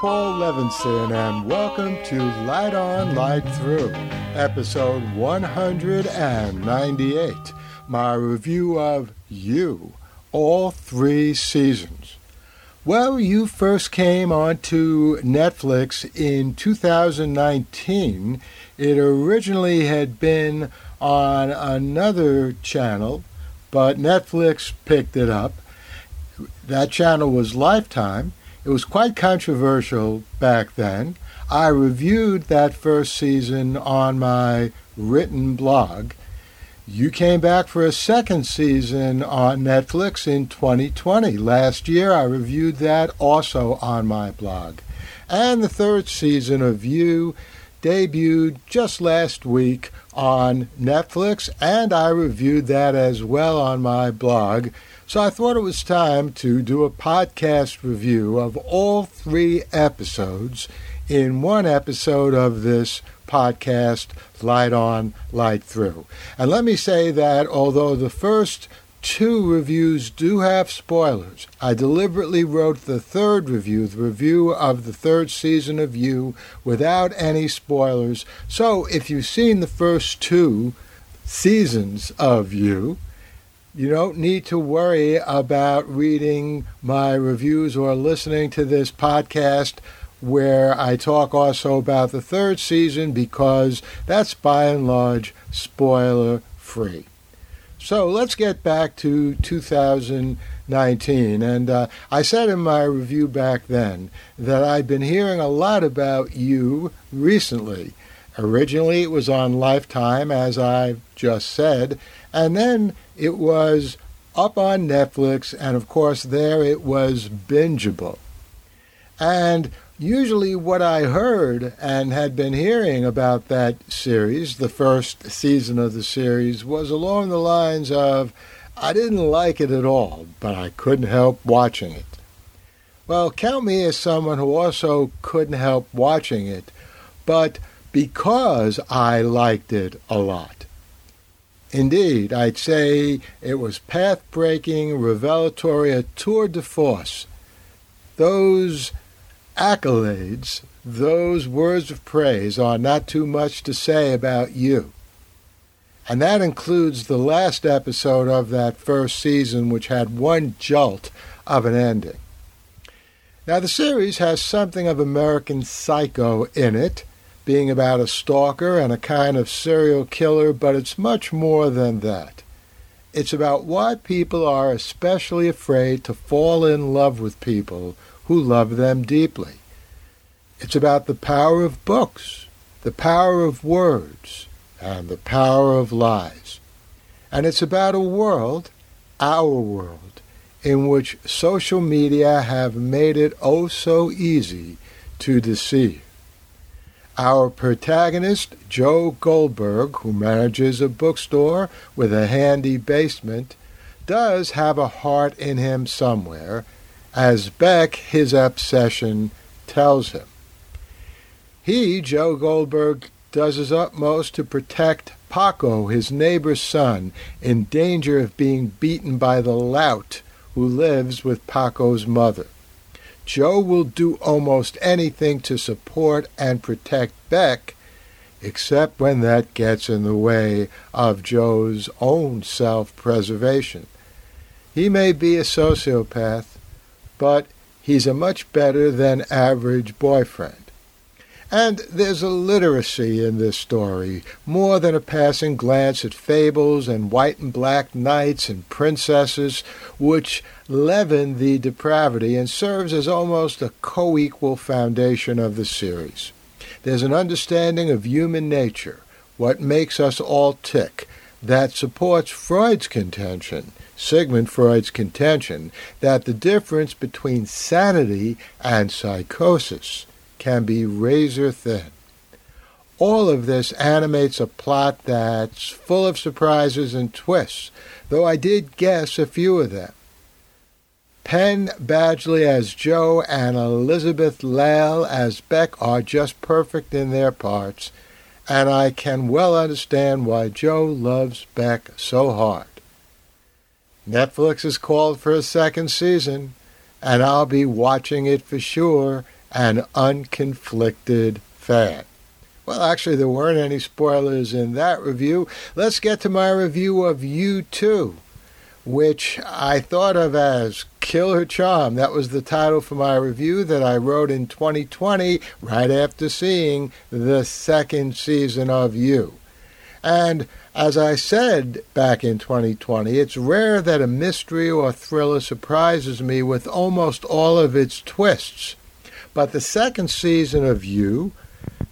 Paul Levinson, and welcome to Light On, Light Through, episode 198, my review of You, all three seasons. Well, you first came onto Netflix in 2019. It originally had been on another channel, but Netflix picked it up. That channel was Lifetime it was quite controversial back then. I reviewed that first season on my written blog. You came back for a second season on Netflix in 2020. Last year, I reviewed that also on my blog. And the third season of You debuted just last week on Netflix, and I reviewed that as well on my blog. So I thought it was time to do a podcast review of all three episodes in one episode of this podcast, Light On, Light Through. And let me say that although the first two reviews do have spoilers, I deliberately wrote the third review, the review of the third season of You, without any spoilers. So if you've seen the first two seasons of You, you don't need to worry about reading my reviews or listening to this podcast where I talk also about the third season because that's by and large spoiler free. So let's get back to 2019. And uh, I said in my review back then that I'd been hearing a lot about you recently. Originally, it was on Lifetime, as I've just said, and then it was up on Netflix, and of course, there it was bingeable. And usually, what I heard and had been hearing about that series, the first season of the series, was along the lines of I didn't like it at all, but I couldn't help watching it. Well, count me as someone who also couldn't help watching it, but because I liked it a lot. Indeed, I'd say it was path breaking, revelatory, a tour de force. Those accolades, those words of praise are not too much to say about you. And that includes the last episode of that first season, which had one jolt of an ending. Now, the series has something of American Psycho in it being about a stalker and a kind of serial killer, but it's much more than that. It's about why people are especially afraid to fall in love with people who love them deeply. It's about the power of books, the power of words, and the power of lies. And it's about a world, our world, in which social media have made it oh so easy to deceive. Our protagonist, Joe Goldberg, who manages a bookstore with a handy basement, does have a heart in him somewhere, as Beck, his obsession, tells him. He, Joe Goldberg, does his utmost to protect Paco, his neighbor's son, in danger of being beaten by the lout who lives with Paco's mother. Joe will do almost anything to support and protect Beck, except when that gets in the way of Joe's own self preservation. He may be a sociopath, but he's a much better than average boyfriend. And there's a literacy in this story, more than a passing glance at fables and white and black knights and princesses, which leaven the depravity and serves as almost a co equal foundation of the series. There's an understanding of human nature, what makes us all tick, that supports Freud's contention, Sigmund Freud's contention, that the difference between sanity and psychosis can be razor thin. All of this animates a plot that's full of surprises and twists, though I did guess a few of them. Penn Badgley as Joe and Elizabeth Lail as Beck are just perfect in their parts, and I can well understand why Joe loves Beck so hard. Netflix has called for a second season, and I'll be watching it for sure an unconflicted fan. Well, actually, there weren't any spoilers in that review. Let's get to my review of You 2, which I thought of as Killer Charm. That was the title for my review that I wrote in 2020, right after seeing the second season of You. And as I said back in 2020, it's rare that a mystery or thriller surprises me with almost all of its twists. But the second season of You,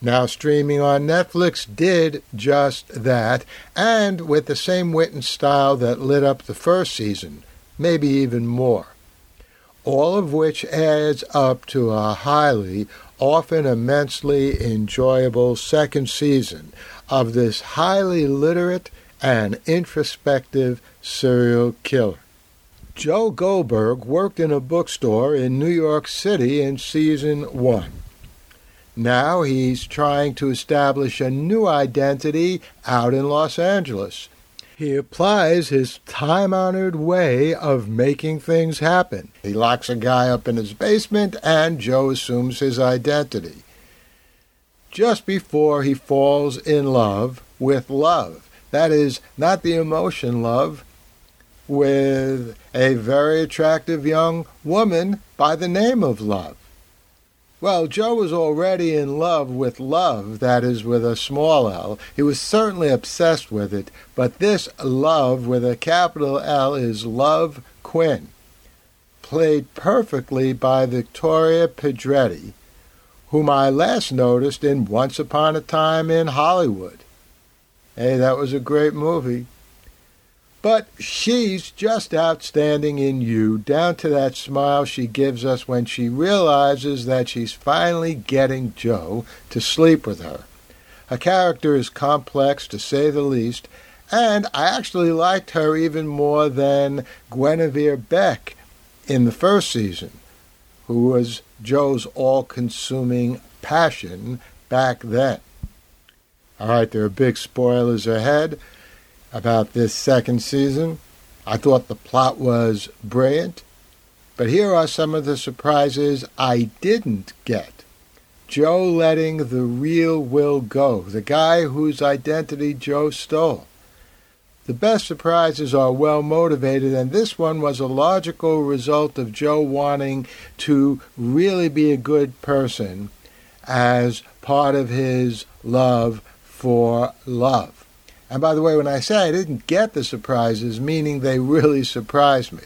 now streaming on Netflix, did just that, and with the same wit and style that lit up the first season, maybe even more. All of which adds up to a highly, often immensely enjoyable second season of this highly literate and introspective serial killer. Joe Goldberg worked in a bookstore in New York City in season one. Now he's trying to establish a new identity out in Los Angeles. He applies his time honored way of making things happen. He locks a guy up in his basement, and Joe assumes his identity. Just before he falls in love with love. That is, not the emotion love, with a very attractive young woman by the name of Love. Well, Joe was already in love with love, that is, with a small l. He was certainly obsessed with it, but this love with a capital L is Love Quinn, played perfectly by Victoria Pedretti, whom I last noticed in Once Upon a Time in Hollywood. Hey, that was a great movie. But she's just outstanding in you, down to that smile she gives us when she realizes that she's finally getting Joe to sleep with her. Her character is complex, to say the least, and I actually liked her even more than Guinevere Beck in the first season, who was Joe's all consuming passion back then. All right, there are big spoilers ahead about this second season. I thought the plot was brilliant, but here are some of the surprises I didn't get. Joe letting the real Will go, the guy whose identity Joe stole. The best surprises are well motivated, and this one was a logical result of Joe wanting to really be a good person as part of his love for love. And by the way, when I say I didn't get the surprises, meaning they really surprised me.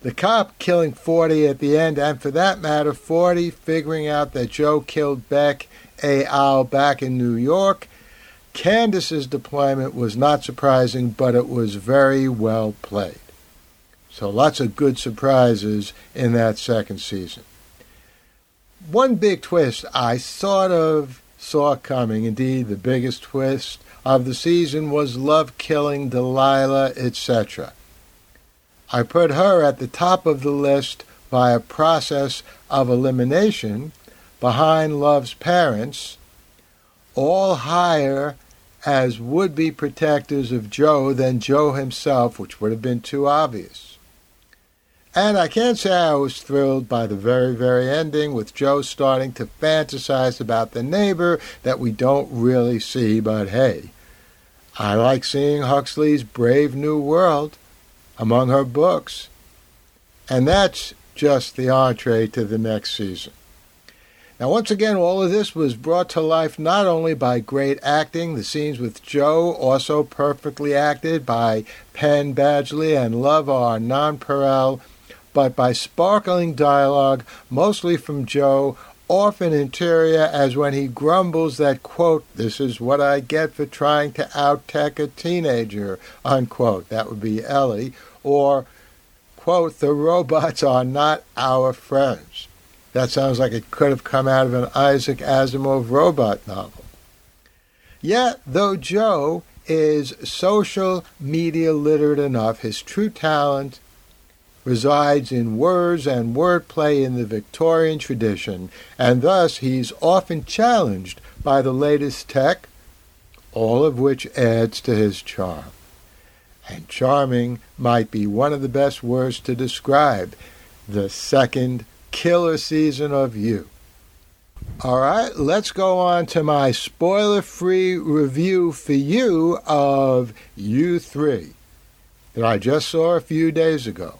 The cop killing Forty at the end, and for that matter, Forty figuring out that Joe killed Beck A. Al back in New York. Candace's deployment was not surprising, but it was very well played. So lots of good surprises in that second season. One big twist I sort of saw coming, indeed the biggest twist, of the season was Love Killing Delilah, etc. I put her at the top of the list by a process of elimination behind Love's parents, all higher as would be protectors of Joe than Joe himself, which would have been too obvious. And I can't say I was thrilled by the very, very ending with Joe starting to fantasize about the neighbor that we don't really see, but hey, I like seeing Huxley's Brave New World among her books. And that's just the entree to the next season. Now, once again, all of this was brought to life not only by great acting, the scenes with Joe also perfectly acted by Penn Badgley and Love are nonpareil, but by sparkling dialogue, mostly from Joe, often interior as when he grumbles that, quote, this is what I get for trying to out-tech a teenager, unquote. That would be Ellie. Or, quote, the robots are not our friends. That sounds like it could have come out of an Isaac Asimov robot novel. Yet, though Joe is social media literate enough, his true talent resides in words and wordplay in the Victorian tradition, and thus he's often challenged by the latest tech, all of which adds to his charm. And charming might be one of the best words to describe the second killer season of You. All right, let's go on to my spoiler free review for you of You3 that I just saw a few days ago.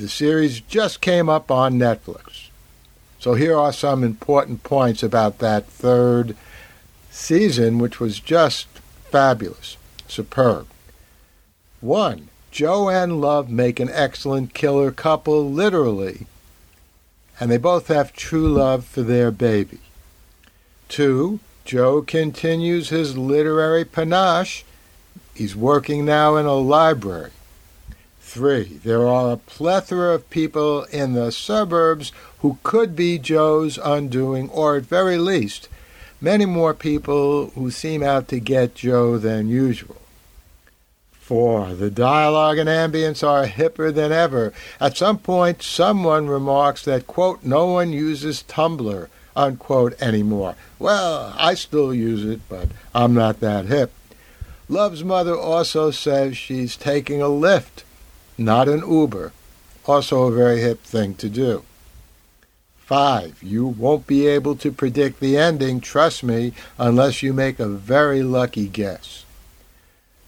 The series just came up on Netflix. So here are some important points about that third season, which was just fabulous, superb. One, Joe and Love make an excellent killer couple, literally, and they both have true love for their baby. Two, Joe continues his literary panache. He's working now in a library. Three, there are a plethora of people in the suburbs who could be Joe's undoing, or at very least, many more people who seem out to get Joe than usual. Four, the dialogue and ambience are hipper than ever. At some point, someone remarks that, quote, no one uses Tumblr, unquote, anymore. Well, I still use it, but I'm not that hip. Love's mother also says she's taking a Lyft not an Uber. Also a very hip thing to do. Five, you won't be able to predict the ending, trust me, unless you make a very lucky guess.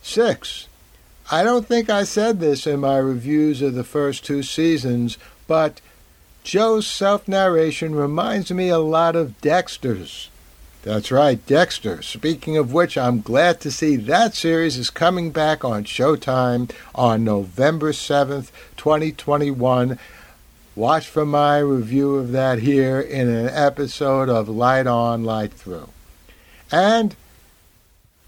Six, I don't think I said this in my reviews of the first two seasons, but Joe's self narration reminds me a lot of Dexter's. That's right, Dexter. Speaking of which, I'm glad to see that series is coming back on Showtime on November 7th, 2021. Watch for my review of that here in an episode of Light On, Light Through. And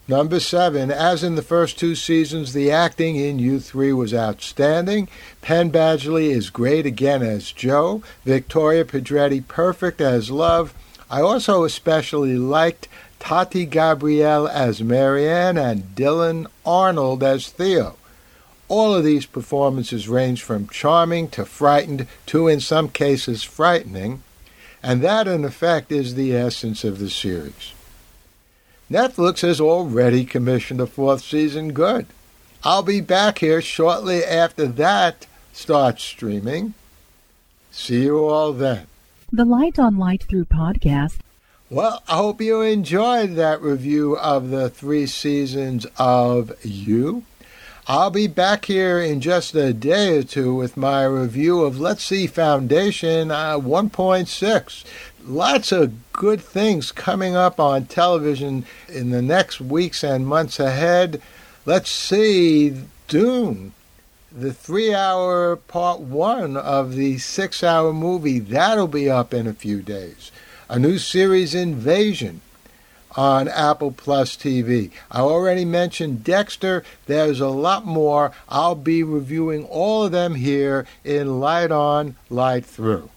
number seven, as in the first two seasons, the acting in You 3 was outstanding. Penn Badgley is great again as Joe, Victoria Pedretti perfect as Love. I also especially liked Tati Gabrielle as Marianne and Dylan Arnold as Theo. All of these performances range from charming to frightened to, in some cases, frightening, and that, in effect, is the essence of the series. Netflix has already commissioned a fourth season good. I'll be back here shortly after that starts streaming. See you all then the Light on Light Through podcast. Well, I hope you enjoyed that review of the three seasons of You. I'll be back here in just a day or two with my review of Let's See Foundation uh, 1.6. Lots of good things coming up on television in the next weeks and months ahead. Let's see Dune the three hour part one of the six hour movie. That'll be up in a few days. A new series, Invasion, on Apple Plus TV. I already mentioned Dexter. There's a lot more. I'll be reviewing all of them here in Light On, Light Through.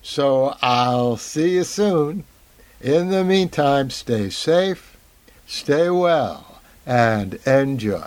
So I'll see you soon. In the meantime, stay safe, stay well, and enjoy.